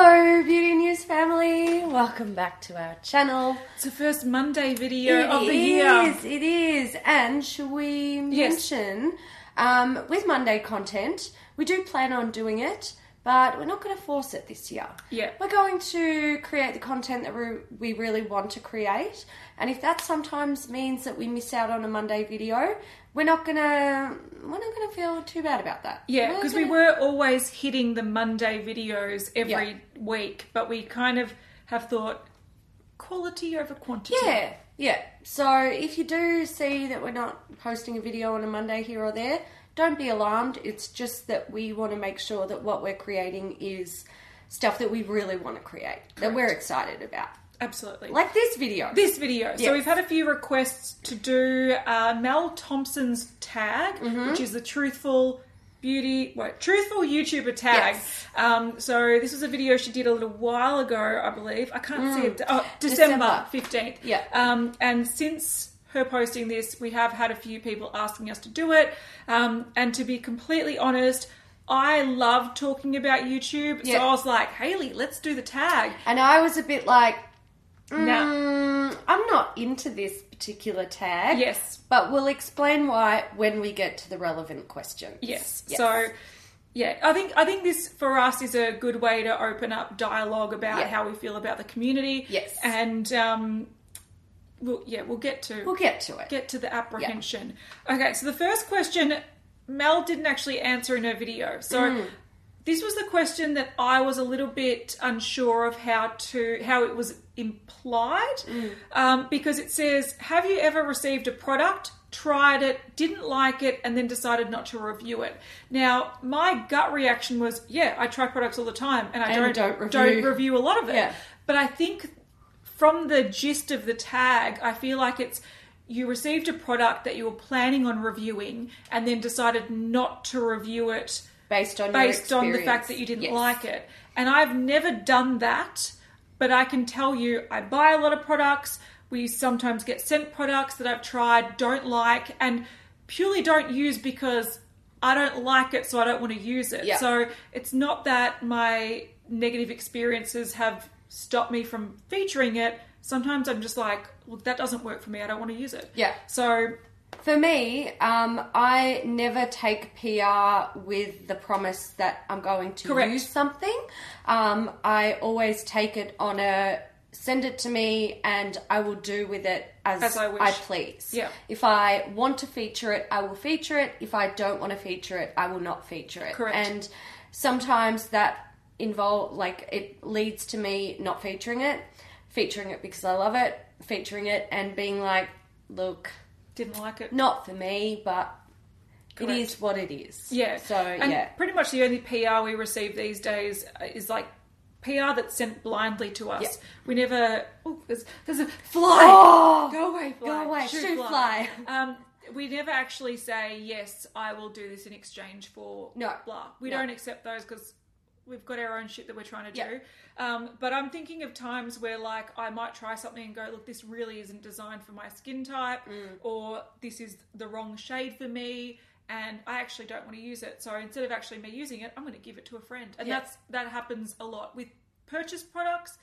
Hello, Beauty News family. Welcome back to our channel. It's the first Monday video It of the year. is, It is. And should we Yes. mention um, with Monday content, we do plan on doing it, but we're not going to force it this year. Yeah. We're going to create the content that we we really want to create, and if that sometimes means that we miss out on a Monday video, we're not gonna we're not gonna feel too bad about that. Yeah, because we gonna- were always hitting the Monday videos every week, but we kind of have thought quality over quantity. Yeah, yeah. So if you do see that we're not posting a video on a Monday here or there, don't be alarmed. It's just that we want to make sure that what we're creating is stuff that we really want to create, that we're excited about. Absolutely. Like this video. this video. Yes. So we've had a few requests to do uh, Mel Thompson's tag, Mm-hmm. which is the truthful beauty, what truthful YouTuber tag. Yes. Um, so this was a video she did a little while ago, I believe. I can't see it. Oh, Mm. December. December fifteenth. Yeah. Um, and since her posting this, we have had a few people asking us to do it. Um, and to be completely honest. I love talking about YouTube, Yeah. so I was like, Haley, let's do the tag. and I was a bit like, Now, mm, I'm not into this particular tag. yes, But we'll explain why when we get to the relevant questions. Yes. So yeah, I think I think this for us is a good way to open up dialogue about Yeah. how we feel about the community. Yes. And um we'll yeah, we'll get to we'll get to it. get to the apprehension. Okay, so the first question Mel didn't actually answer in her video. So Mm. this was the question that I was a little bit unsure of how to how it was implied Mm. um, because it says, "Have you ever received a product, tried it, didn't like it, and then decided not to review it?" Now, my gut reaction was, "Yeah, I try products all the time, and I And don't don't don't review." review a lot of it." Yeah. But I think from the gist of the tag, I feel like it's you received a product that you were planning on reviewing and then decided not to review it Based on based on the fact that you didn't Yes. like it. And I've never done that, but I can tell you I buy a lot of products. We sometimes get sent products that I've tried, don't like, and purely don't use because I don't like it, so I don't want to use it. Yeah. So it's not that my negative experiences have stopped me from featuring it. Sometimes I'm just like, well, that doesn't work for me. I don't want to use it. Yeah. So For me, um, I never take PR with the promise that I'm going to Correct. use something. Um, I always take it on a send it to me and I will do with it as, As I wish. please. Yeah. If I want to feature it, I will feature it. If I don't want to feature it, I will not feature it. Correct. And sometimes that involve like it leads to me not featuring it, featuring it because I love it, featuring it and being like, look, didn't like it. not for me, but Correct. it is what it is. Yeah. So and yeah. pretty much the only PR we receive these days is like PR that's sent blindly to us. Yeah. We never. Oh, there's, there's a fly. Oh, go away, fly. go away, Shoot shoot fly. Um, we never actually say yes. I will do this in exchange for No. blah. We No. don't accept those because. We've got our own shit that we're trying to Yeah. do. Um, but I'm thinking of times where, like, I might try something and go, look, this really isn't designed for my skin type, Mm. or this is the wrong shade for me, and I actually don't want to use it. So instead of actually me using it, I'm going to give it to a friend. And Yeah. that's that happens a lot with purchased products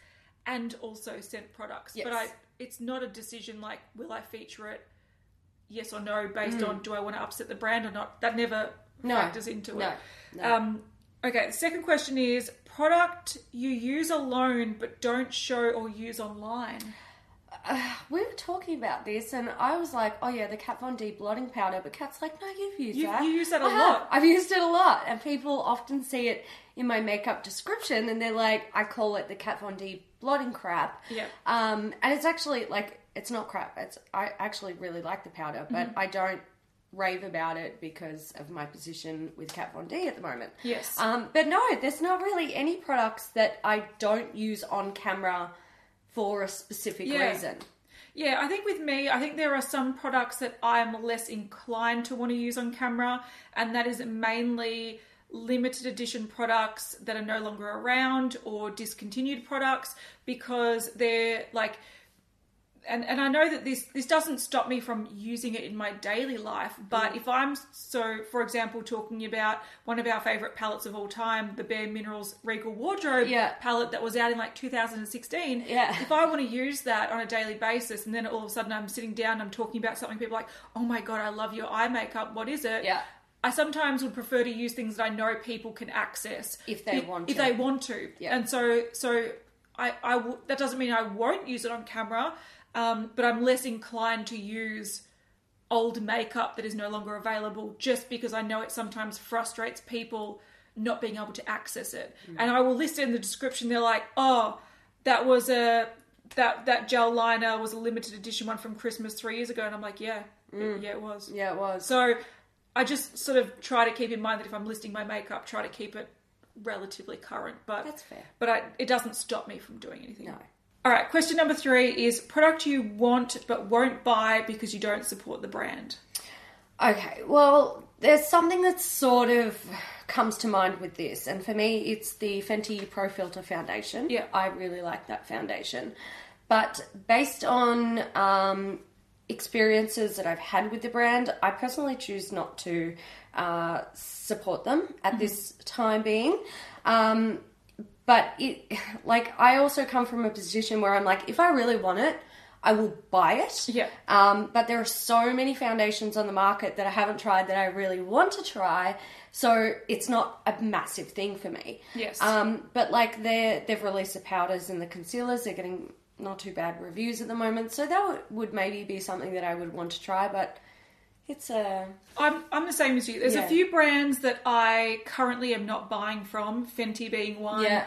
and also sent products. Yes. But I, it's not a decision like, will I feature it? Yes or no, based on do I want to upset the brand or not? That never Mm. No. factors into No. it. No. Um, okay, the second question is product you use alone but don't show or use online. we were talking about this, and I was like, "Oh yeah, the Kat Von D blotting powder," but Kat's like, "No, you've used You- that. you use that a I have. lot. I've used it a lot, and people often see it in my makeup description, and they're like, I call it the Kat Von D blotting crap. Yeah. Um, and it's actually like it's not crap. It's I actually really like the powder, but Mm-hmm. I don't rave about it because of my position with Kat Von D at the moment. Yes. Um, but no, there's not really any products that I don't use on camera for a specific Yeah. reason. Yeah, I think with me, I think there are some products that I'm less inclined to want to use on camera, and that is mainly limited edition products that are no longer around or discontinued products because they're like and, and I know that this this doesn't stop me from using it in my daily life, but Mm. if I'm so, for example, talking about one of our favorite palettes of all time, the Bare Minerals Regal Wardrobe Yeah. palette that was out in like 2016. Yeah. If I want to use that on a daily basis, and then all of a sudden I'm sitting down, and I'm talking about something, people are like, oh my god, I love your eye makeup. What is it? Yeah. I sometimes would prefer to use things that I know people can access If they want If to. they want to, Yeah. and so so I, I w- that doesn't mean I won't use it on camera, um, but I'm less inclined to use old makeup that is no longer available just because I know it sometimes frustrates people not being able to access it. Mm. And I will list it in the description. They're like, oh, that was a that that gel liner was a limited edition one from Christmas three years ago, and I'm like, yeah, Mm. yeah, it was. Yeah, it was. So I just sort of try to keep in mind that if I'm listing my makeup, try to keep it relatively current. But That's fair. But I, it doesn't stop me from doing anything. No. All right. Question number three is product you want but won't buy because you don't support the brand. Okay, well, there's something that sort of comes to mind with this, and for me, it's the Fenty Pro Filt'r Foundation. Yeah. I really like that foundation, but based on um, experiences that I've had with the brand, I personally choose not to uh, support them at this time being. Um, but it, like, I also come from a position where I'm like, if I really want it, I will buy it. Yeah. Um, but there are so many foundations on the market that I haven't tried that I really want to try. So it's not a massive thing for me. Yes. Um, but like they they've released the powders and the concealers. They're getting not too bad reviews at the moment. So that would, would maybe be something that I would want to try. But it's a I'm, I'm the same as you. There's Yeah. a few brands that I currently am not buying from, Fenty being one, Yeah.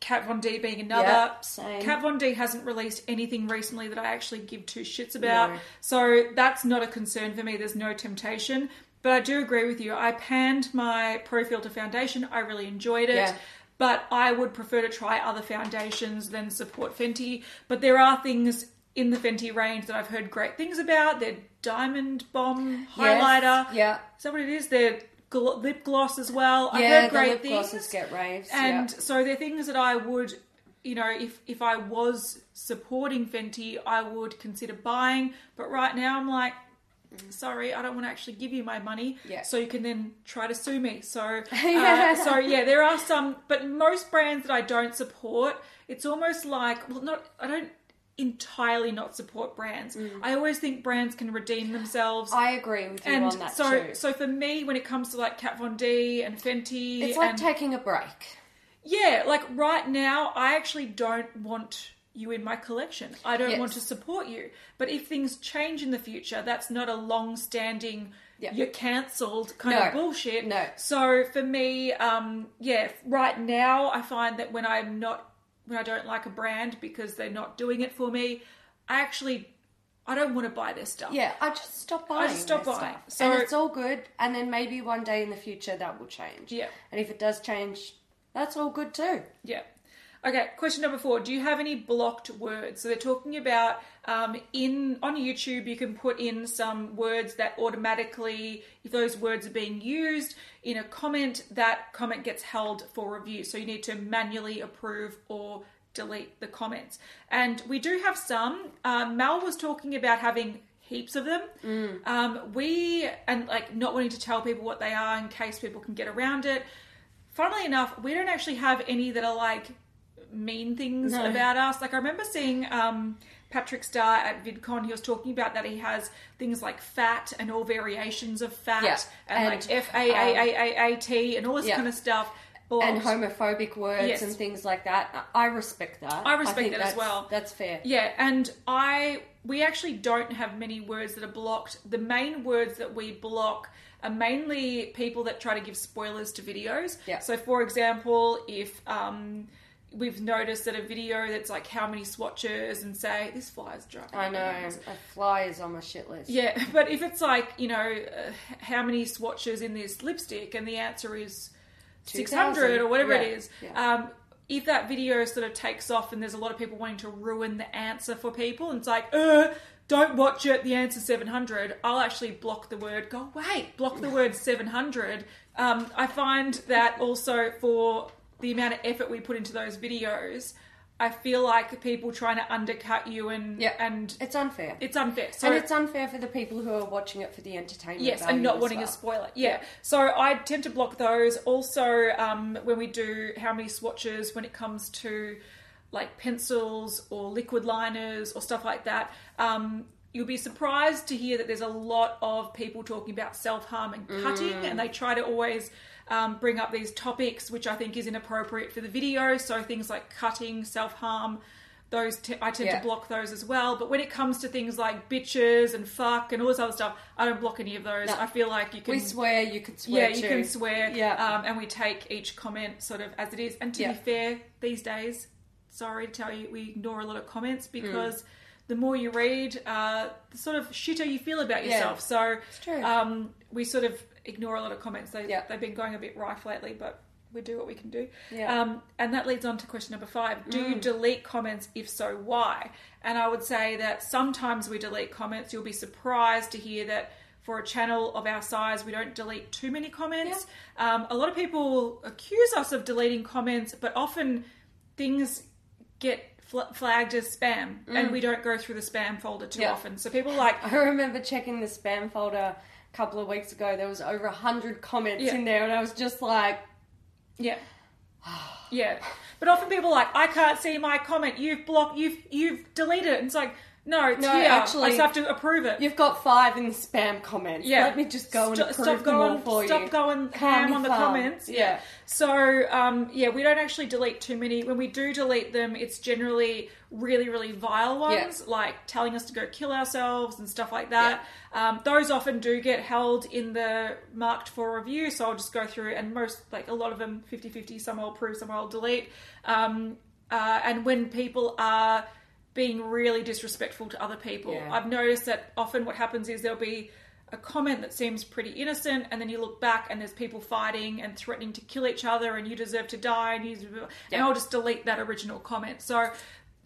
Kat Von D being another. Yeah, same. Kat Von D hasn't released anything recently that I actually give two shits about. No. So that's not a concern for me. There's no temptation. But I do agree with you. I panned my Pro Filt'r foundation. I really enjoyed it. Yeah. But I would prefer to try other foundations than support Fenty. But there are things in the Fenty range that I've heard great things about. Their Diamond Bomb highlighter. Yeah. Is that what it is? Their gl- lip gloss as well. I've Yeah, heard the great lip things. glosses get raves. And yeah. so they're things that I would, you know, if if I was supporting Fenty, I would consider buying. But right now, I'm like, sorry, I don't want to actually give you my money. Yeah. So you can then try to sue me. So uh, Yeah. so yeah, there are some, but most brands that I don't support, it's almost like well, not I don't entirely not support brands. I always think brands can redeem themselves. Mm. I agree with you and on that so, too. so for me, when it comes to like Kat Von D and Fenty, it's like and, taking a break. yeah, like right now, I actually don't want you in my collection. I don't Yes. want to support you. But if things change in the future, that's not a long standing, Yeah. you're cancelled kind No. of bullshit. No. So for me, um, yeah, right now, I find that when I'm not, when I don't like a brand because they're not doing it for me, I actually, I don't want to buy their stuff. Yeah, I just stop buying. just stop buying. stuff. So- and it's all good. And then maybe one day in the future that will change. Yeah. And if it does change, that's all good too. Yeah. Okay, question number four. Do you have any blocked words? So they're talking about um, in on YouTube, you can put in some words that automatically, if those words are being used in a comment, that comment gets held for review. So you need to manually approve or delete the comments. And we do have some. Um, Mal was talking about having heaps of them. Um, we and like not wanting to tell people what they are in case people can get around it funnily enough, we don't actually have any that are like mean things No. about us. Like I remember seeing um, Patrick Starr at VidCon. He was talking about that he has things like fat and all variations of fat Yeah. and, And, like F A A A A A T and all this Yeah. kind of stuff. And homophobic words Yes. and things like that. I respect that. I respect think that as well. That's fair. Yeah, and I we actually don't have many words that are blocked. The main words that we block are mainly people that try to give spoilers to videos. Yeah. So, for example, if um, we've noticed that a video that's like how many swatches and say this fly is driving. I know. A fly is on my shit list. Yeah, but if it's like you know uh, how many swatches in this lipstick, and the answer is six hundred or whatever it Yeah, is, yeah. um, if that video sort of takes off and there's a lot of people wanting to ruin the answer for people, and it's like, uh, don't watch it. The answer seven hundred. I'll actually block the word. Go wait, block the word seven hundred. Um, I find that also for the amount of effort we put into those videos. I feel like people trying to undercut you and Yeah. and It's unfair. it's unfair. So and it's unfair for the people who are watching it for the entertainment. Yes, and not wanting well. to spoil it. Yeah. So I tend to block those. Also, um, when we do how many swatches when it comes to like pencils or liquid liners or stuff like that, um, you'll be surprised to hear that there's a lot of people talking about self harm and cutting, Mm. and they try to always. Um, bring up these topics, which I think is inappropriate for the video. So things like cutting, self harm, those t- I tend Yeah. to block those as well. But when it comes to things like bitches and fuck and all this other stuff, I don't block any of those. No. I feel like you can. We swear, you could swear. yeah, you can swear. Yeah. Um, and we take each comment sort of as it is. And to Yeah. be fair, these days, sorry to tell you, we ignore a lot of comments Mm. because the more you read, uh, the sort of shitter you feel about Yeah. yourself. So true. Um, we sort of ignore a lot of comments. They, Yeah. They've been going a bit rife lately, but we do what we can do. Yeah. Mm. Um, and that leads on to question number five. Do you delete comments? If so, why? And I would say that sometimes we delete comments. You'll be surprised to hear that for a channel of our size, we don't delete too many comments. Um, a lot of people accuse us of deleting comments, but often things get flagged as spam, and we don't go through the spam folder too Mm. Yeah. often. So people like, I remember checking the spam folder couple of weeks ago. There was over a hundred comments Yeah. in there, and I was just like, Yeah. Yeah. But often people are like, I can't see my comment. You've blocked you've you've deleted it. And it's like, no, it's No, here. actually- I just have to approve it. "You've got five in the spam comments. Yeah. let me just go and Stop- approve stop them all going for stop you." going Can't ham on the fun. comments. Yeah. So um, yeah, we don't actually delete too many. When we do delete them, it's generally really, really vile ones, like telling us to go kill ourselves and stuff like that. Um, those often do get held in the marked for review, so I'll just go through and most like a lot of them 50-50, some I'll approve, some I'll delete. Um, uh, and when people are being really disrespectful to other people, Yeah. I've noticed that often what happens is there'll be a comment that seems pretty innocent, and then you look back and there's people fighting and threatening to kill each other, and you deserve to die, and you, and Yeah. I'll just delete that original comment. So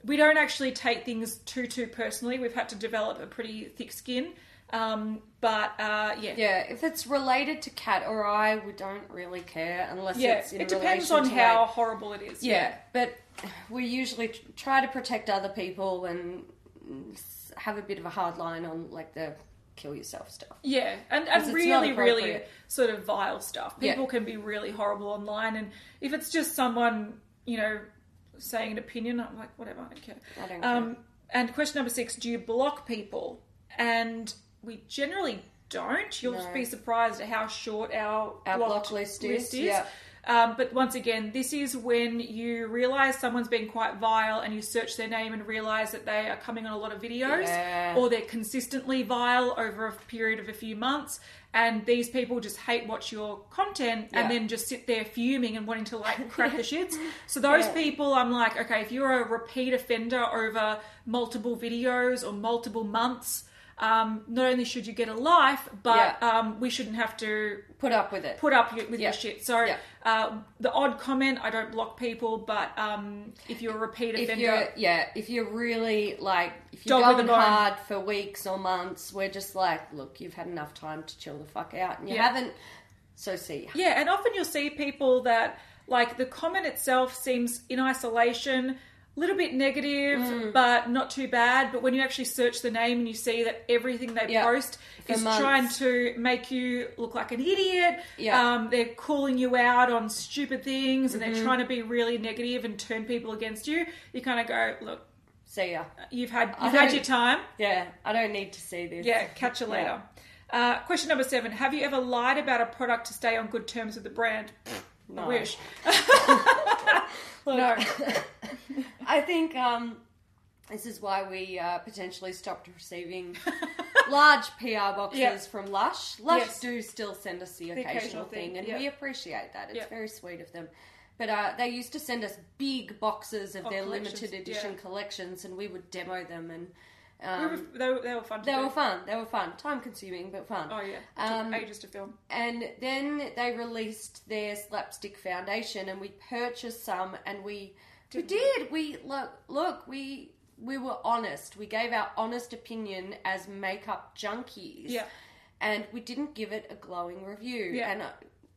we don't actually take things too too personally. We've had to develop a pretty thick skin, um, but uh, yeah. Yeah, if it's related to Kat or I, we don't really care unless Yeah, it's in it depends on how like- horrible it is. yeah, but we usually try to protect other people and have a bit of a hard line on like the kill yourself stuff. Yeah, and, and really, really sort of vile stuff. Yeah. People can be really horrible online, and if it's just someone, you know, saying an opinion, I'm like, whatever, I don't care. I don't Um, and question number six: Do you block people? And we generally don't. You'll No. be surprised at how short our, Our block list is, yeah. Um, but once again, this is when you realize someone's been quite vile and you search their name and realize that they are coming on a lot of videos Yeah. or they're consistently vile over a period of a few months. And these people just hate watch your content and then just sit there fuming and wanting to like crack the shits. So those Yeah. people, I'm like, okay, if you're a repeat offender over multiple videos or multiple months, um, not only should you get a life, but Yeah. um, we shouldn't have to Put up with it. put up with Yeah. your shit. So Yeah. uh, the odd comment, I don't block people, but um, if you're a repeat if offender, you're yeah, if you're really like if you're going hard for weeks or months, we're just like, look, you've had enough time to chill the fuck out, and you haven't. So see, yeah, and often you'll see people that like the comment itself seems in isolation. Little bit negative, Mm. but not too bad. But when you actually search the name and you see that everything they Yeah. post For is months. trying to make you look like an idiot, Yeah. um, they're calling you out on stupid things, and Mm-hmm. they're trying to be really negative and turn people against you. You kind of go, look, see ya. you've had you've had your time. Yeah, I don't need to see this. Yeah, catch you later. Uh, question number seven: Have you ever lied about a product to stay on good terms with the brand? No. I wish. No. I think um, this is why we uh, potentially stopped receiving large PR boxes Yeah. from Lush. Lush Yes. do still send us the, occasional occasional thing, thing, and yeah. we appreciate that. It's Yeah. very sweet of them. But uh, they used to send us big boxes of Of their limited edition yeah. collections, and we would demo them. And We um, were, they, were, they were fun. To they do. were fun. They were fun. Time consuming, but fun. Oh yeah, it Um, ages to film. And then they released their Slap Stick foundation, and we purchased some, and we we did. We look, look, we we were honest. We gave our honest opinion as makeup junkies. Yeah. And we didn't give it a glowing review. Yeah. And uh,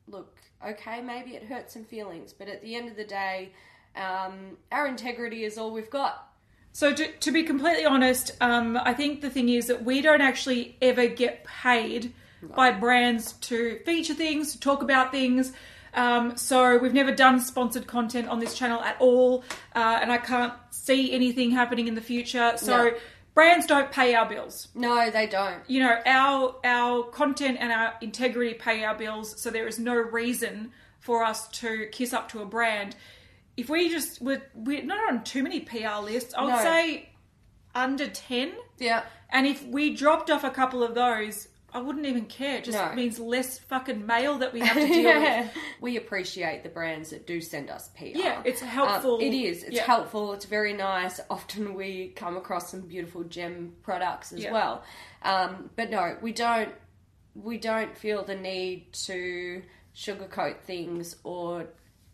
look, okay, maybe it hurt some feelings, but at the end of the day, Um, our integrity is all we've got. So to, to be completely honest, um, I think the thing is that we don't actually ever get paid by brands to feature things, to talk about things. Um, so we've never done sponsored content on this channel at all, uh, and I can't see anything happening in the future. So No. brands don't pay our bills. No, they don't. You know, our our content and our integrity pay our bills. So there is no reason for us to kiss up to a brand. If we just were we're not on too many PR lists, I would No. say under ten. Yeah. And if we dropped off a couple of those, I wouldn't even care. It just No. means less fucking mail that we have to deal with. we appreciate the brands that do send us PR. Yeah, it's helpful. Um, it is. It's Yeah. helpful. It's very nice. Often we come across some beautiful gem products as Yeah. well. Um, but no, we don't. We don't feel the need to sugarcoat things or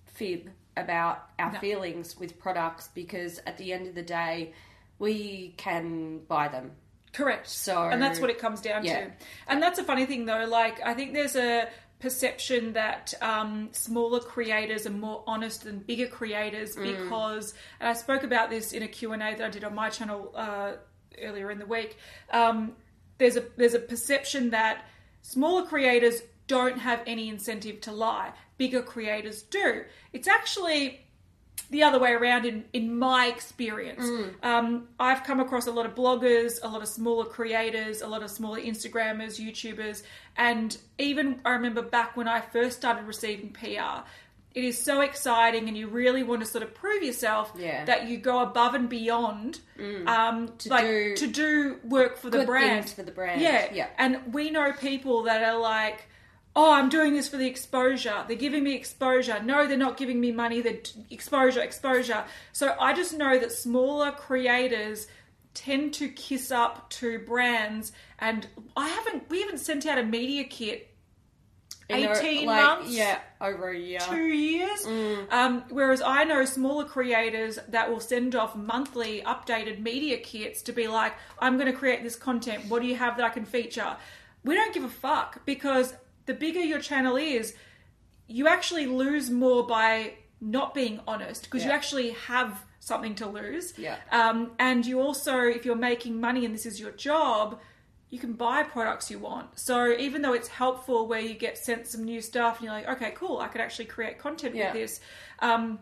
fib about our No. feelings with products because at the end of the day, we can buy them. Correct. So- and that's what it comes down Yeah. to. And that's a funny thing though. Like I think there's a perception that um, smaller creators are more honest than bigger creators Mm. because, and I spoke about this in a Q and A that I did on my channel uh, earlier in the week. Um, there's a there's a perception that smaller creators don't have any incentive to lie. Bigger creators do. It's actually the other way around in, in my experience. Um, I've come across a lot of bloggers, a lot of smaller creators, a lot of smaller Instagrammers, YouTubers, and even I remember back when I first started receiving PR. It is so exciting, and you really want to sort of prove yourself Yeah. that you go above and beyond um, To like, do to do work for the brand. for the brand. Yeah, Yeah. And we know people that are like, oh, I'm doing this for the exposure. They're giving me exposure. No, they're not giving me money. They're t- exposure, exposure. So I just know that smaller creators tend to kiss up to brands and I haven't we haven't sent out a media kit In a- 18 like, months Yeah, over a year. two years. Um, whereas I know smaller creators that will send off monthly updated media kits to be like, I'm going to create this content. What do you have that I can feature? We don't give a fuck because the bigger your channel is, you actually lose more by not being honest because you actually have something to lose. Yeah. Um, and you also, if you're making money and this is your job, you can buy products you want. So even though it's helpful where you get sent some new stuff and you're like, okay, cool, I could actually create content Yeah. with this. Um,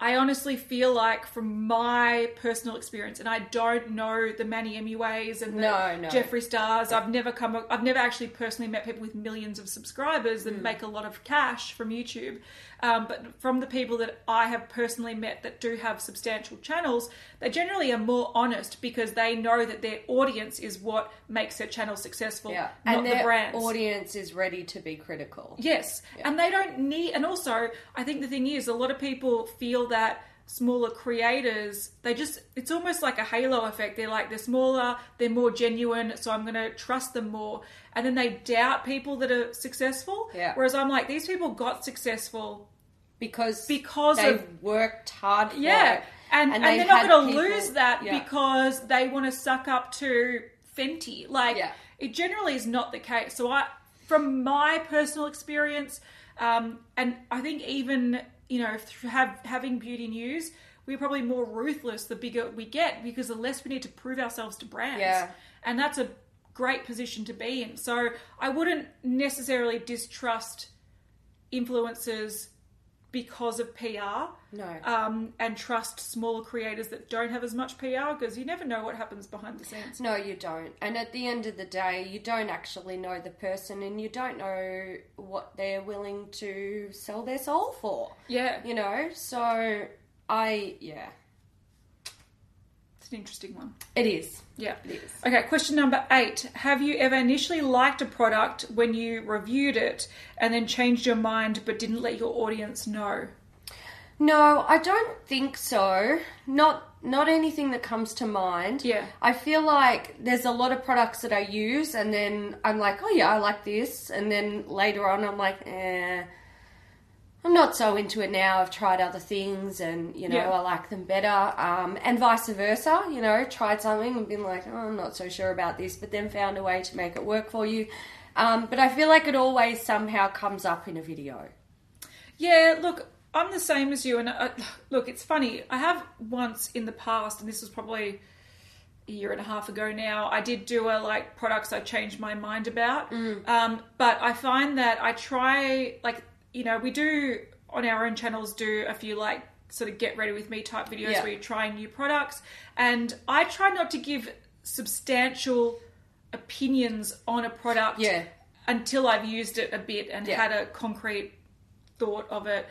I honestly feel like, from my personal experience, and I don't know the Manny MUAs and the No, no. Jeffree Stars. I've never come. I've never actually personally met people with millions of subscribers that make a lot of cash from YouTube. Um, but from the people that I have personally met that do have substantial channels, they generally are more honest because they know that their audience is what makes their channel successful, Yeah, not and the their brands. audience is ready to be critical. Yes, and they don't need. And also, I think the thing is, a lot of people feel that smaller creators, they just, it's almost like a halo effect. They're like, they're smaller, they're more genuine, so I'm going to trust them more. And then they doubt people that are successful. Yeah. Whereas I'm like, these people got successful. because Because they of- worked hard. For Yeah. And, and, they've they're not going to lose that yeah. because they want to suck up to Fenty. Like, Yeah. it generally is not the case. So, I, from my personal experience, um, and I think even you know, have having beauty news, we're probably more ruthless the bigger we get because the less we need to prove ourselves to brands. Yeah. And that's a great position to be in. So, I wouldn't necessarily distrust influencers because of PR No. um, and trust smaller creators that don't have as much PR because you never know what happens behind the scenes. No, you don't. And at the end of the day, you don't actually know the person and you don't know what they're willing to sell their soul for. Yeah, You know? So, I, yeah. It's an interesting one. It is. Yeah. It is. Okay, question number eight. Have you ever initially liked a product when you reviewed it and then changed your mind but didn't let your audience know? No, I don't think so. Not not anything that comes to mind. Yeah. I feel like there's a lot of products that I use and then I'm like, oh yeah, I like this and then later on I'm like, eh I'm not so into it now. I've tried other things and, you know, Yeah. I like them better. Um, and vice versa, you know, tried something and been like, oh, I'm not so sure about this, but then found a way to make it work for you. Um, but I feel like it always somehow comes up in a video. Yeah, look, I'm the same as you, and uh, look, it's funny. I have once in the past, and this was probably a year and a half ago now. I did do a like products I changed my mind about, um, but I find that I try like you know we do on our own channels do a few like sort of get ready with me type videos Yeah. where you're trying new products, and I try not to give substantial opinions on a product Yeah. until I've used it a bit and Yeah. had a concrete thought of it.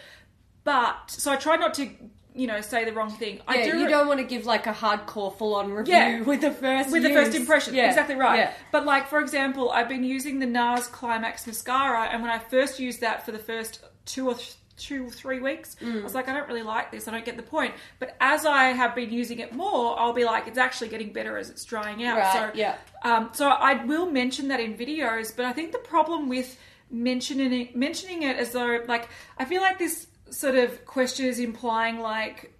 But so I try not to, you know, say the wrong thing. I Yeah, do you don't want to give like a hardcore full on review Yeah. with the first with the first impression. Yeah. Exactly right. Yeah. But like for example, I've been using the NARS Climax mascara, and when I first used that for the first two or th- two or three weeks, Mm. I was like, I don't really like this. I don't get the point. But as I have been using it more, I'll be like, it's actually getting better as it's drying out. Right, So yeah. Um, so I will mention that in videos, but I think the problem with mentioning it, mentioning it as though like I feel like this sort of question is implying like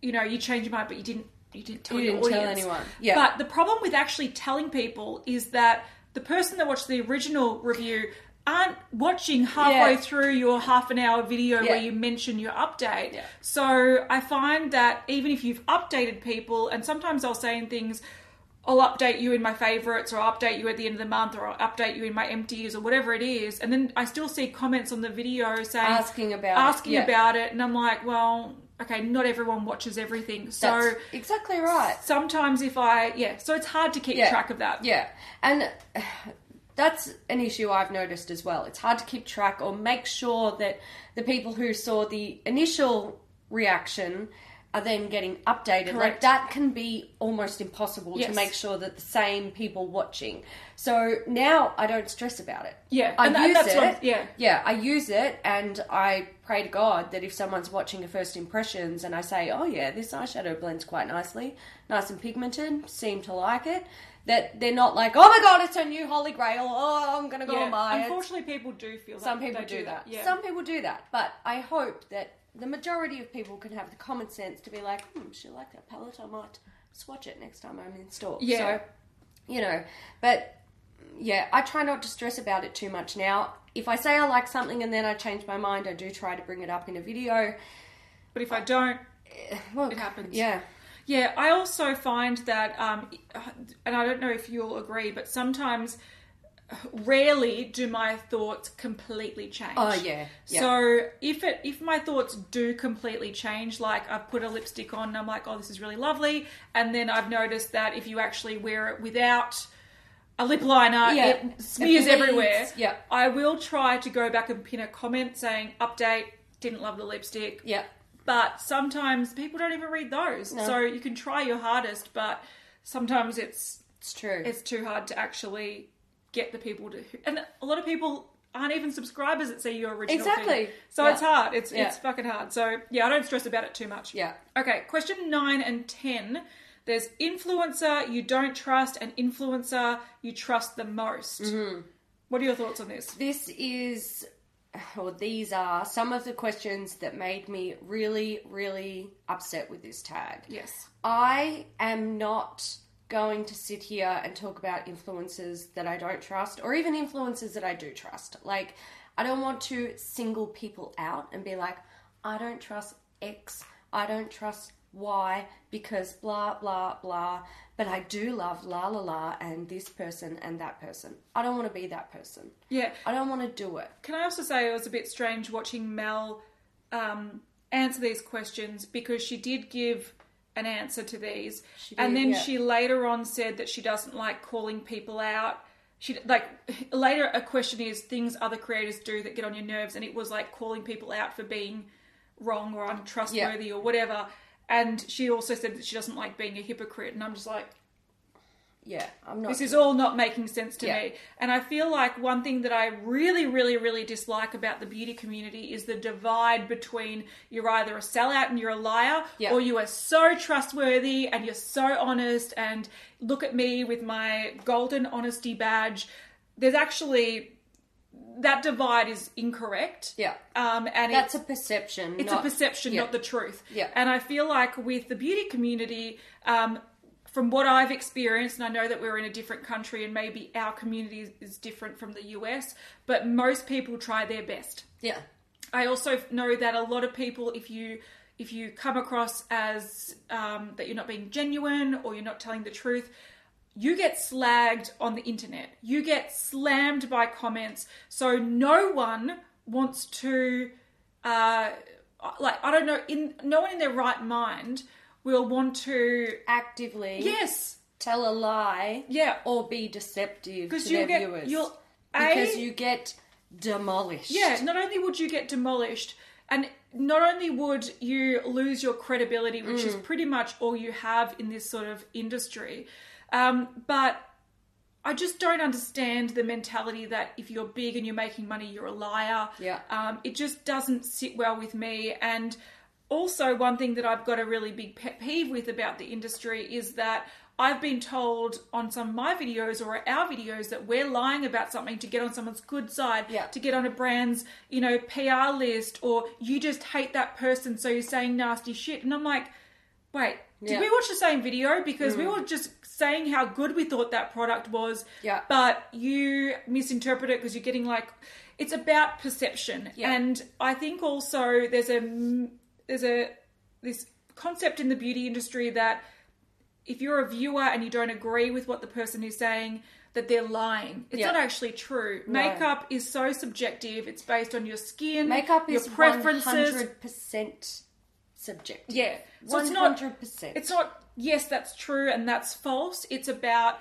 you know you changed your mind, but you didn't you didn't tell You didn't tell anyone. Yeah. But the problem with actually telling people is that the person that watched the original review aren't watching halfway Yeah. through your half an hour video Yeah. where you mention your update. Yeah. So I find that even if you've updated people, and sometimes I'll say in things, I'll update you in my favorites, or I'll update you at the end of the month, or I'll update you in my empties, or whatever it is, and then I still see comments on the video saying Asking about it, yeah. about it, and I'm like, well, okay, not everyone watches everything, so That's exactly right. sometimes if I yeah, so it's hard to keep Yeah. track of that. Yeah, and that's an issue I've noticed as well. It's hard to keep track or make sure that the people who saw the initial reaction are then getting updated. Like Correct. that can be almost impossible to make sure that the same people watching. So now I don't stress about it. Yeah, I and use that's it. what yeah. yeah, I use it, and I pray to God that if someone's watching a first impressions and I say, "Oh yeah, this eyeshadow blends quite nicely, nice and pigmented, seem to like it," that they're not like, "Oh my God, it's a new holy grail. Oh, I'm gonna go Yeah, buy it." unfortunately, people do feel that. Some people they do that. Yeah. Some people do that, but I hope that the majority of people can have the common sense to be like, "Hmm, she like that palette. I might swatch it next time I'm in store." Yeah. So, you know, but yeah, I try not to stress about it too much now. If I say I like something and then I change my mind, I do try to bring it up in a video. but if I don't, Well, It happens. Yeah. Yeah, I also find that, um, and I don't know if you'll agree, but sometimes, rarely do my thoughts completely change. Oh, yeah, yeah. So if it if my thoughts do completely change, like I've put a lipstick on, and I'm like, oh, this is really lovely, and then I've noticed that if you actually wear it without a lip liner, Yeah. it smears bleeds. everywhere. Yeah. I will try to go back and pin a comment saying, update, didn't love the lipstick Yeah. but sometimes people don't even read those. No. So you can try your hardest, but sometimes it's It's true. it's too hard to actually get the people to. And a lot of people aren't even subscribers that see your original. Exactly. thing. So Yeah. it's hard. It's Yeah. it's fucking hard. So yeah, I don't stress about it too much. yeah. Okay, question nine and ten. There's influencer you don't trust and influencer you trust the most. Mm-hmm. What are your thoughts on this? This is, or these are some of the questions that made me really, really upset with this tag. Yes. I am not going to sit here and talk about influences that I don't trust or even influences that I do trust. Like, I don't want to single people out and be like, I don't trust X, I don't trust Y because blah, blah, blah. But I do love la la la and this person and that person. I don't want to be that person. Yeah. I don't want to do it. Can I also say it was a bit strange watching Mel um, answer these questions because she did give an answer to these, She and then yeah. she later on said that she doesn't like calling people out. She like later a question is things other creators do that get on your nerves, and it was like calling people out for being wrong or untrustworthy or whatever. And she also said that she doesn't like being a hypocrite, and I'm just like, Yeah, I'm not. this is all not making sense to Yeah. me. And I feel like one thing that I really, really, really dislike about the beauty community is the divide between you're either a sellout and you're a liar, Yeah. or you are so trustworthy and you're so honest and look at me with my golden honesty badge. There's actually that divide is incorrect. Yeah. Um, and That's it's, a perception. it's not- a perception, yeah. not the truth. Yeah. And I feel like with the beauty community, um, from what I've experienced, and I know that we're in a different country and maybe our community is- different from the US, but most people try their best. Yeah. I also know that a lot of people, if you if you come across as um, that you're not being genuine or you're not telling the truth, you get slagged on the internet. You get slammed by comments. So no one wants to, uh, like I don't know, in no one in their right mind will want to. Actively Yes, tell a lie yeah, or be deceptive to because their get viewers. you'll because A, you get demolished. Yeah, not only would you get demolished, and not only would you lose your credibility, which is pretty much all you have in this sort of industry, um, but I just don't understand the mentality that if you're big and you're making money, you're a liar. Yeah. Um, it just doesn't sit well with me. And also, one thing that I've got a really big pet peeve with about the industry is that I've been told on some of my videos or our videos that we're lying about something to get on someone's good side, Yeah. to get on a brand's, you know, PR list, or you just hate that person, so you're saying nasty shit. And I'm like, wait, did Yeah. we watch the same video? Because we mm. were just saying how good we thought that product was, Yeah. but you misinterpret it because you're getting like, it's about perception. Yeah. And I think also there's a there's a this concept in the beauty industry that if you're a viewer and you don't agree with what the person is saying, that they're lying. It's Yeah. not actually true. Makeup is so subjective. It's based on your skin, Makeup your is preferences. 100% subjective. Yeah. So it's not 100%. it's not yes, that's true and that's false. It's about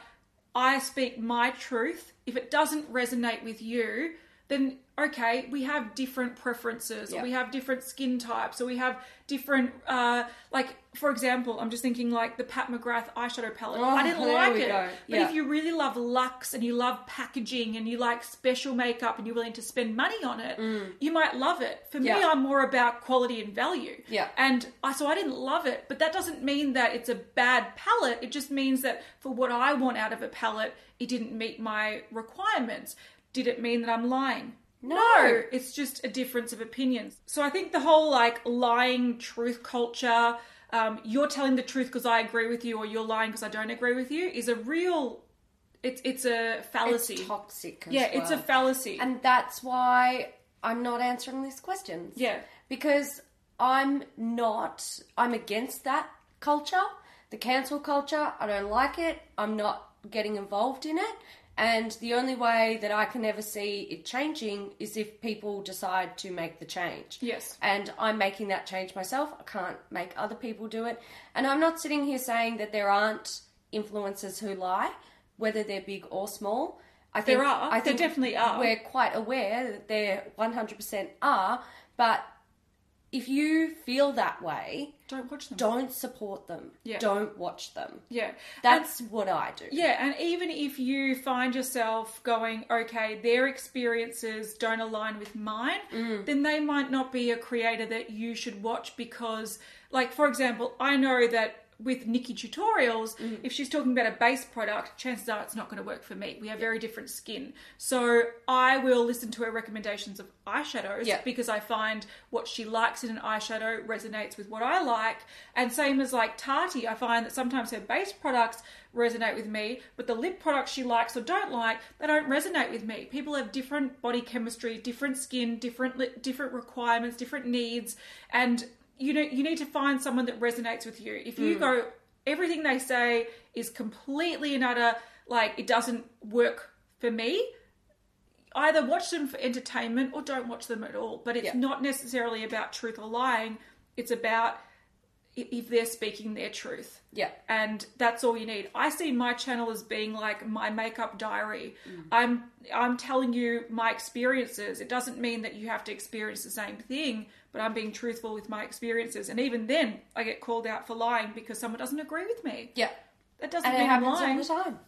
I speak my truth. If it doesn't resonate with you, then okay, we have different preferences, Yeah. or we have different skin types, or we have different, uh, like for example, I'm just thinking like the Pat McGrath eyeshadow palette. Oh, I didn't like it, go. but Yeah. if you really love luxe and you love packaging and you like special makeup and you're willing to spend money on it, you might love it. For me, Mm. I'm more about quality and value. Yeah. And I so I didn't love it, but that doesn't mean that it's a bad palette. It just means that for what I want out of a palette, it didn't meet my requirements. Did it mean that I'm lying? No. it's just a difference of opinions. So I think the whole like lying truth culture, um, you're telling the truth because I agree with you, or you're lying because I don't agree with you, is a real. It's it's a fallacy. It's toxic yeah, it's a fallacy. And that's why I'm not answering these questions. Yeah. Because I'm not, I'm against that culture, the cancel culture. I don't like it. I'm not getting involved in it. And the only way that I can ever see it changing is if people decide to make the change. Yes. And I'm making that change myself. I can't make other people do it. And I'm not sitting here saying that there aren't influencers who lie, whether they're big or small. I think There are. I There think definitely are. We're quite aware that there 100% are, but if you feel that way, don't watch them. don't support them. Yeah. Don't watch them. Yeah. That's what I do. Yeah, and even if you find yourself going, okay, their experiences don't align with mine, Mm. then they might not be a creator that you should watch because, like, for example, I know that with NikkieTutorials, Mm. if she's talking about a base product, chances are it's not going to work for me. We have very different skin. So I will listen to her recommendations of eyeshadows Yeah. because I find what she likes in an eyeshadow resonates with what I like. And same as like Tati, I find that sometimes her base products resonate with me, but the lip products she likes or don't like, they don't resonate with me. People have different body chemistry, different skin, different li- different requirements, different needs, and you know you need to find someone that resonates with you. If you go everything they say is completely and utter like it doesn't work for me, either watch them for entertainment or don't watch them at all. But it's Yeah. not necessarily about truth or lying. It's about if they're speaking their truth. Yeah. And that's all you need. I see my channel as being like my makeup diary. Mm. I'm I'm telling you my experiences. It doesn't mean that you have to experience the same thing, but I'm being truthful with my experiences. And even then I get called out for lying because someone doesn't agree with me. Yeah. That doesn't And it mean I'm happens all lying the time.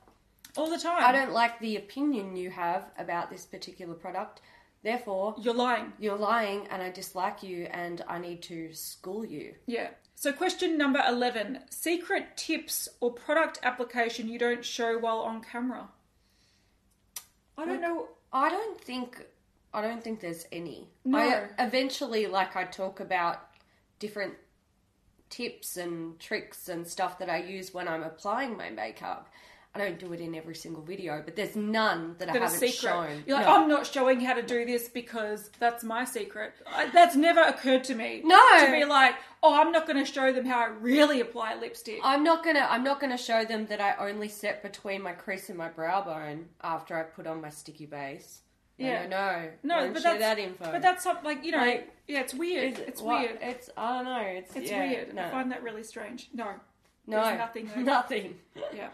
all the time. I don't like the opinion you have about this particular product. Therefore, You're lying. you're lying and I dislike you and I need to school you. Yeah. So, question number 11 secret tips or product application you don't show while on camera? I don't know. I don't think I don't think there's any. No. I eventually like I talk about different tips and tricks and stuff that I use when I'm applying my makeup. I don't do it in every single video, but there's none that, I that a haven't secret. shown. You're like, No. I'm not showing how to do this because that's my secret. I, that's never occurred to me. No. To be like, oh, I'm not going to show them how I really apply lipstick. I'm not gonna. I'm not gonna show them that I only set between my crease and my brow bone after I put on my sticky base. Yeah. no, no. but share that's that info. But that's not like you know. Like, yeah, it's weird. Is it- it's what? weird. It's I don't know. It's It's yeah, weird. No, I find that really strange. No. no, nothing there. nothing. Yeah.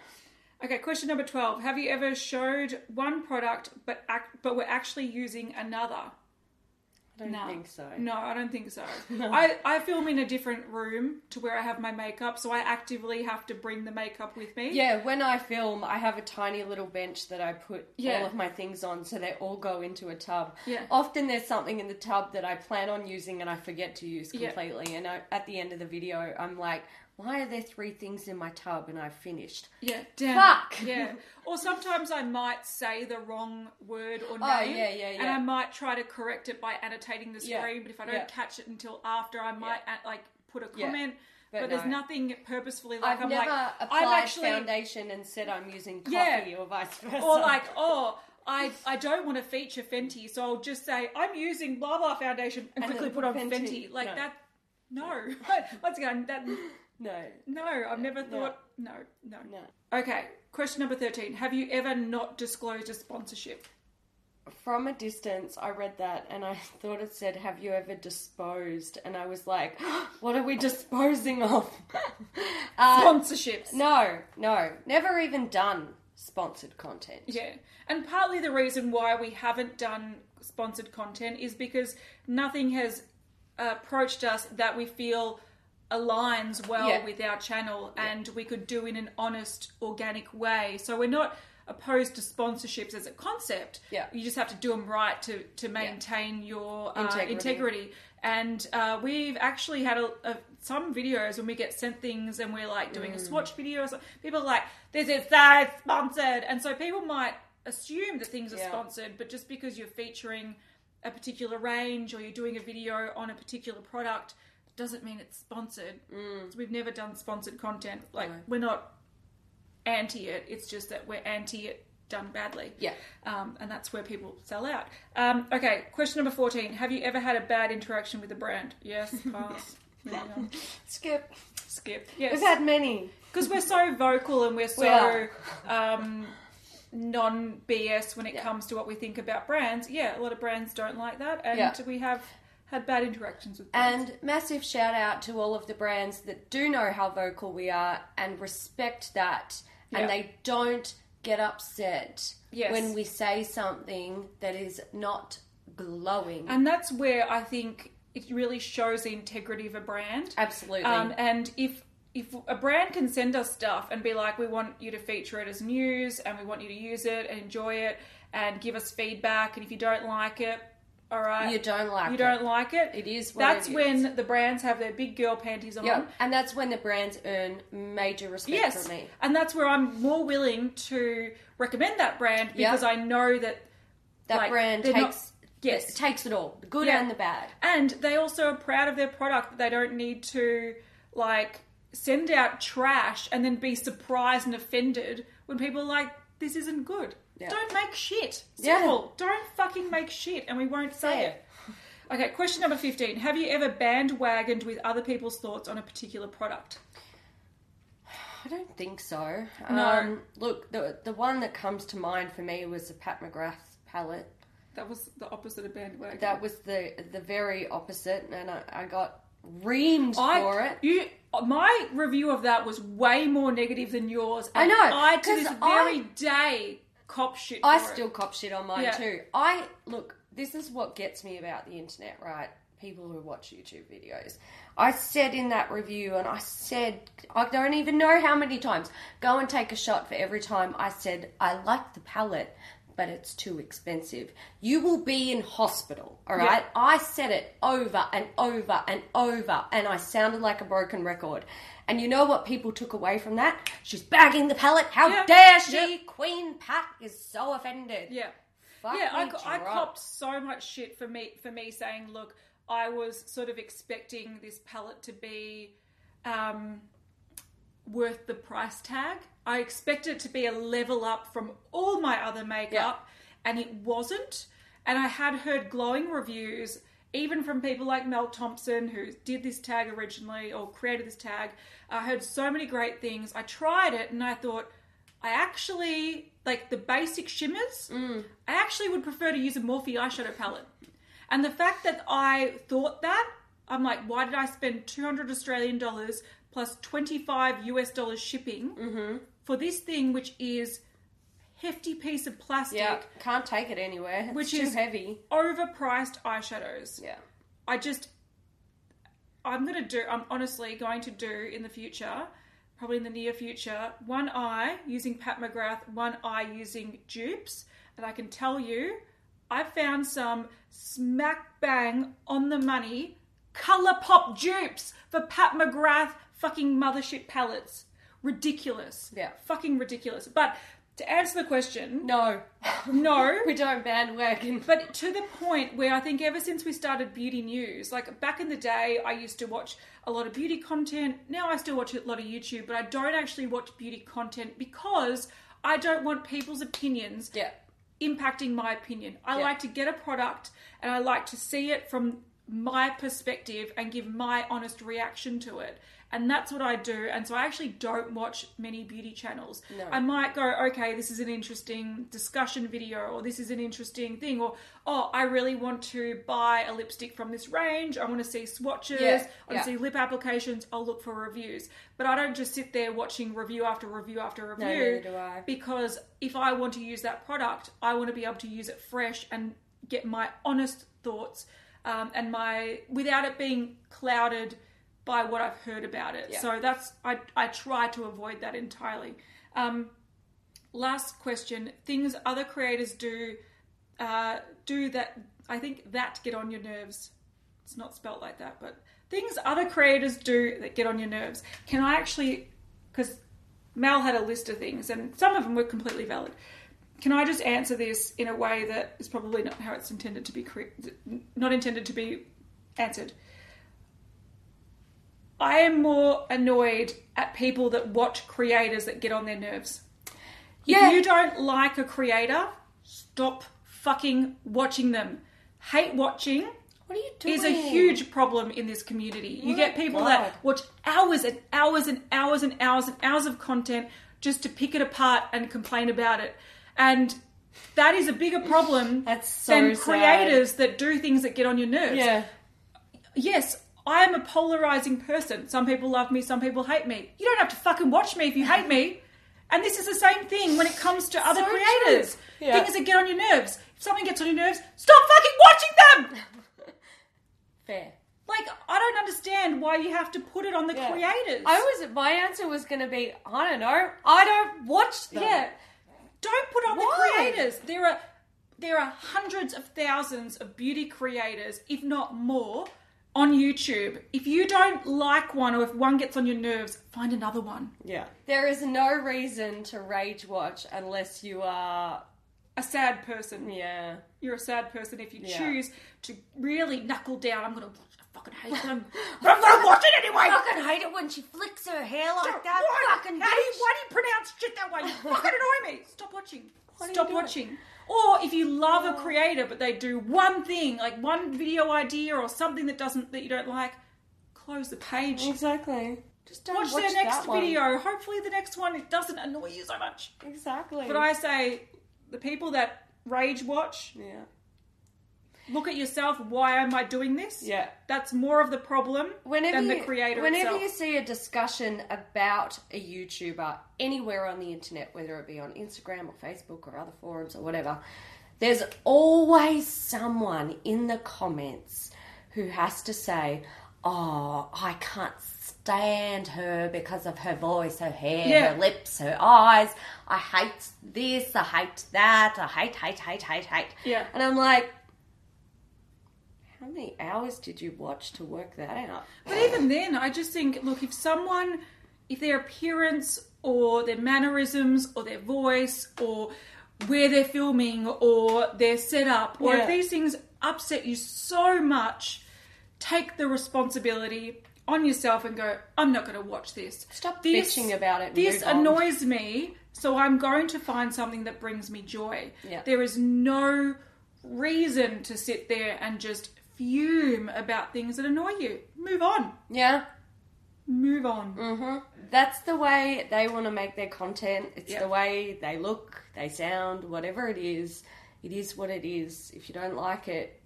Okay, question number 12. Have you ever showed one product but act, but were actually using another? I don't No. think so. No, I don't think so. I, I film in a different room to where I have my makeup, so I actively have to bring the makeup with me. Yeah, when I film, I have a tiny little bench that I put Yeah. all of my things on, so they all go into a tub. Yeah. Often there's something in the tub that I plan on using and I forget to use Yeah. completely. And I, at the end of the video, I'm like, "Why are there three things in my tub?" And I've finished. Yeah, damn. Fuck. Yeah. Or sometimes I might say the wrong word or oh, name. Oh, yeah, yeah, And. I might try to correct it by annotating the Yeah, screen, but if I don't yeah. catch it until after, I might add, like put a Yeah. comment. But But, there's nothing purposefully like I've I'm never like applied I'm actually foundation and said I'm using coffee Yeah. or vice versa. or like oh I, I don't want to feature Fenty, so I'll just say I'm using blah blah foundation and, And quickly put on Fenty. Fenty. Like No. that, no. Once again, that no, no. I've never thought no, no, no. Okay, question number thirteen. Have you ever not disclosed a sponsorship? From a distance, I read that and I thought it said, "Have you ever disposed?" And I was like, "What are we disposing of?" uh, Sponsorships. no, no, never even done sponsored content. Yeah. And partly the reason why we haven't done sponsored content is because nothing has approached us that we feel aligns well Yeah. with our channel and we could do in an honest, organic way. So we're not opposed to sponsorships as a concept. Yeah. You just have to do them right to, to maintain your uh, Integrity. integrity. And uh, we've actually had a, a, some videos when we get sent things and we're like doing Mm. a swatch video. Or something, people are like, this is so sponsored. And so people might assume that things are Yeah. sponsored, but just because you're featuring a particular range or you're doing a video on a particular product doesn't mean it's sponsored. So we've never done sponsored content. Like, Mm. No. we're not anti it, it's just that we're anti it done badly. Yeah. Um, and that's where people sell out. Um, okay, question number 14. Have you ever had a bad interaction with a brand? Yes, pass. Skip. Skip. Yes. We've had many. Because we're so vocal and we're so are. um, non BS when it Yeah. comes to what we think about brands. Yeah, a lot of brands don't like that, and Yeah. we have had bad interactions with brands. And massive shout out to all of the brands that do know how vocal we are and respect that. Yeah. And they don't get upset Yes. when we say something that is not glowing. and that's where I think it really shows the integrity of a brand. Absolutely. Um, and if if a brand can send us stuff and be like, we want you to feature it as news, and we want you to use it and enjoy it, and give us feedback, and if you don't like it, all right, you don't like it. you it. don't like it. It is what That's it is. when the brands have their big girl panties on. Yeah, and that's when the brands earn major respect Yes, from me. and that's where I'm more willing to recommend that brand Yeah. because I know that That like, brand they're not- takes yes. it takes it all, the good Yeah. and the bad. and they also are proud of their product. They don't need to like send out trash and then be surprised and offended when people are like, "This isn't good." Yeah. Don't make shit. Yeah. Simple. Don't fucking make shit, and we won't say it. Okay, question number 15. Have you ever bandwagoned with other people's thoughts on a particular product? I don't think so. No. Um, look, the the one that comes to mind for me was the Pat McGrath palette. That was the opposite of bandwagon. That was the the very opposite, and I, I got reamed I, for it. You, my review of that was way more negative than yours. I know, I to this I- very day cop shit. I for it. still cop shit on mine Yeah. too. I look. This is what gets me about the internet, right? People who watch YouTube videos. I said in that review, and I said, I don't even know how many times. Go and take a shot for every time I said I like the palette, but it's too expensive. You will be in hospital. All right. I said it over and over and over, and I sounded like a broken record. And you know what people took away from that? She's bagging the palette. How Yeah. dare she? Queen Pat is so offended. Yeah. Fuck yeah, I, I copped so much shit for me for me saying, look, I was sort of expecting this palette to be um worth the price tag. I expected it to be a level up from all my other makeup, and it wasn't. And I had heard glowing reviews, even from people like Mel Thompson, who did this tag originally or created this tag. I heard so many great things. I tried it and I thought, I actually like the basic shimmers. Mm. I actually would prefer to use a Morphe eyeshadow palette. And the fact that I thought that, I'm like, why did I spend 200 Australian dollars plus 25 US dollars shipping mm-hmm. for this thing, which is hefty piece of plastic, Yeah, can't take it anywhere. It's Which too is- heavy. overpriced eyeshadows? Yeah. I just, I'm gonna do. I'm honestly going to do in the future, probably in the near future, one eye using Pat McGrath, one eye using dupes, and I can tell you, I found some smack bang on the money ColourPop dupes for Pat McGrath fucking mothership palettes. Ridiculous. Yeah. Fucking ridiculous. But to answer the question, No, no. we don't bandwagon. But to the point where I think ever since we started beauty news, like back in the day, I used to watch a lot of beauty content. Now I still watch a lot of YouTube, but I don't actually watch beauty content because I don't want people's opinions Yeah. impacting my opinion. I Yeah. like to get a product and I like to see it from my perspective and give my honest reaction to it. And that's what I do. And so I actually don't watch many beauty channels. No. I might go, okay, this is an interesting discussion video, or this is an interesting thing, or oh, I really want to buy a lipstick from this range. I want to see swatches, Yeah, I want yeah. to see lip applications. I'll look for reviews. But I don't just sit there watching review after review after review neither do I. because if I want to use that product, I want to be able to use it fresh and get my honest thoughts um, and my without it being clouded by what I've heard about it. Yeah. So that's I I try to avoid that entirely. Um, last question: things other creators do uh, do that I think that get on your nerves. It's not spelt like that, but things other creators do that get on your nerves. Can I actually? Because Mal had a list of things, and some of them were completely valid. Can I just answer this in a way that is probably not how it's intended to be, cre- not intended to be answered? I am more annoyed at people that watch creators that get on their nerves. Yeah. If you don't like a creator, stop fucking watching them. Hate watching What are you doing? is a huge problem in this community. You get people God. that watch hours and hours and hours and hours and hours of content just to pick it apart and complain about it. And that is a bigger problem so than sad. creators that do things that get on your nerves. Yeah. Yes, I am a polarizing person. Some people love me, some people hate me. You don't have to fucking watch me if you hate me. And this is the same thing when it comes to other So creators. Yeah. Things that get on your nerves. If something gets on your nerves, stop fucking watching them! Fair. Like, I don't understand why you have to put it on the Yeah. creators. I was. My answer was going to be, I don't know. I don't watch them. yeah. Don't put on Why? the creators. There are there are hundreds of thousands of beauty creators, if not more, on YouTube. If you don't like one or if one gets on your nerves, find another one. Yeah. There is no reason to rage watch unless you are. A sad person. Yeah. You're a sad person if you Yeah. choose to really knuckle down. I'm gonna fucking hate them. but I'm gonna watch it anyway. I fucking hate it when she flicks her hair like that. Why? Fucking How do you, bitch. why do you pronounce shit that way? You fucking annoy me. Stop watching. Why do you Stop do it? watching. Or if you love a creator but they do one thing, like one video idea or something that doesn't that you don't like, close the page. Exactly. Just don't Watch, watch, their next that one. video. Hopefully the next one it doesn't annoy you so much. Exactly. But I say the people that rage watch, Yeah. Look at yourself. Why am I doing this? Yeah. That's more of the problem Whenever than the you, creator whenever itself. you see a discussion about a YouTuber anywhere on the internet, whether it be on Instagram or Facebook or other forums or whatever, there's always someone in the comments who has to say, "Oh, I can't stand her because of her voice, her hair, Yeah. her lips, her eyes. I hate this, I hate that, I hate, hate, hate, hate, hate." Yeah. And I'm like, how many hours did you watch to work that out? But even then, I just think, look, if someone, if their appearance or their mannerisms or their voice or where they're filming or their setup, or Yeah. if these things upset you so much, take the responsibility, on yourself and go, I'm not going to watch this. Stop This- bitching about it. This on. annoys me, so I'm going to find something that brings me joy. Yeah. There is no reason to sit there and just fume about things that annoy you. Move on. Yeah. Move on. hmm That's the way they want to make their content. It's Yeah. the way they look, they sound, whatever it is. It is what it is. If you don't like it,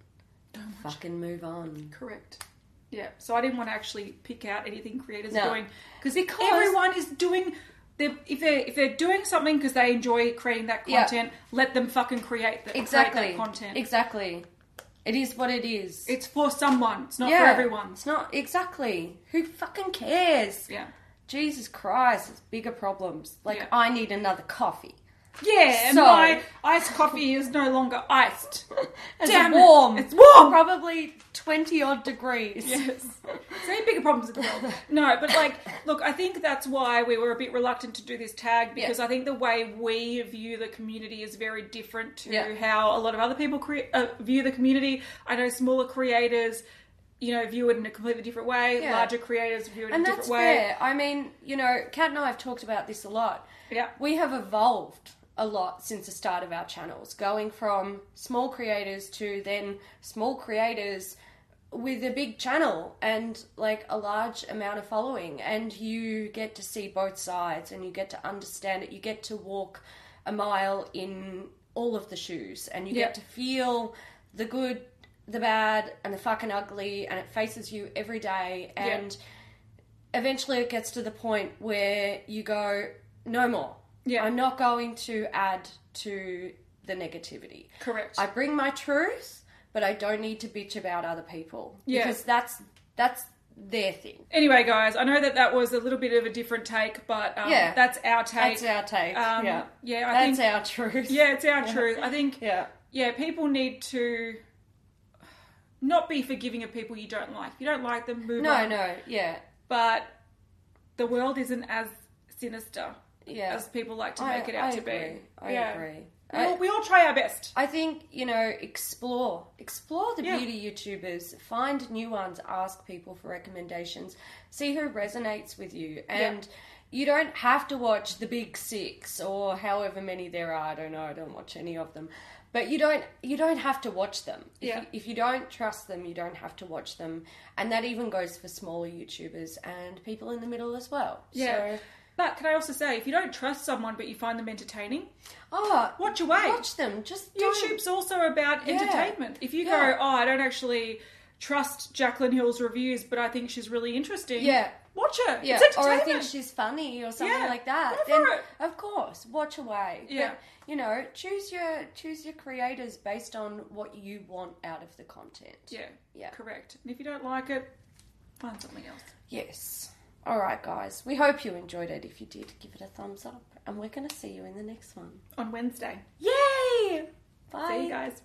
don't fucking move on. Correct. Yeah. So I didn't want to actually pick out anything creators No. are doing because everyone is doing. They're, if they're if they're doing something because they enjoy creating that Yeah. content, let them fucking create, create Exactly. that content. Exactly. It is what it is. It's for someone. It's not for everyone. It's not exactly. Who fucking cares? Yeah. Jesus Christ, it's bigger problems. Like Yeah. I need another coffee. Yeah, and So- my iced coffee is no longer iced. It's Damn it. warm. It's warm. Probably twenty odd degrees. Yes. Same bigger problems in the world. No, but like, look, I think that's why we were a bit reluctant to do this tag because I think the way we view the community is very different to Yeah. how a lot of other people cre- uh, view the community. I know smaller creators, you know, view it in a completely different way. Yeah. Larger creators view it And in a that's different way. fair. I mean, you know, Kat and I have talked about this a lot. Yeah. We have evolved a lot since the start of our channels, going from small creators to then small creators with a big channel and like a large amount of following. And you get to see both sides and you get to understand it. You get to walk a mile in all of the shoes and you Yeah. get to feel the good the bad and the fucking ugly and it faces you every day. And eventually it gets to the point where you go no more Yeah. i'm not going to add to the negativity Correct. I bring my truth, but I don't need to bitch about other people Yeah. because that's that's their thing. Anyway, guys, I know that that was a little bit of a different take, but um, Yeah. that's our take. That's our take. Um, yeah, yeah, I that's think our truth. yeah, it's our truth. I think yeah, yeah, people need to not be forgiving of people you don't like. If you don't like them, move no, on. No, no, yeah, But the world isn't as sinister yeah. as people like to I, make it out I to agree. be. I yeah. agree. We I, all, we all try our best. I think you know, explore, explore the Yeah. beauty YouTubers. Find new ones. Ask people for recommendations. See who resonates with you, and you don't have to watch the big six or however many there are. I don't know. I don't watch any of them, but you don't. You don't have to watch them. If Yeah. You, if you don't trust them, you don't have to watch them, and that even goes for smaller YouTubers and people in the middle as well. Yeah. So, But can I also say, if you don't trust someone but you find them entertaining, oh, watch away. watch them. Just don't- YouTube's also about Yeah. entertainment. If you Yeah. go, oh, I don't actually trust Jacqueline Hill's reviews, but I think she's really interesting. Yeah. Watch her. Yeah, or I think she's funny or something Yeah, like that. then of course, watch away. Yeah. But, you know, choose your choose your creators based on what you want out of the content. Yeah. Yeah. Correct. And if you don't like it, find something else. Yes. All right, guys. We hope you enjoyed it. If you did, give it a thumbs up, and we're going to see you in the next one. On Wednesday. Yay! Bye. See you guys.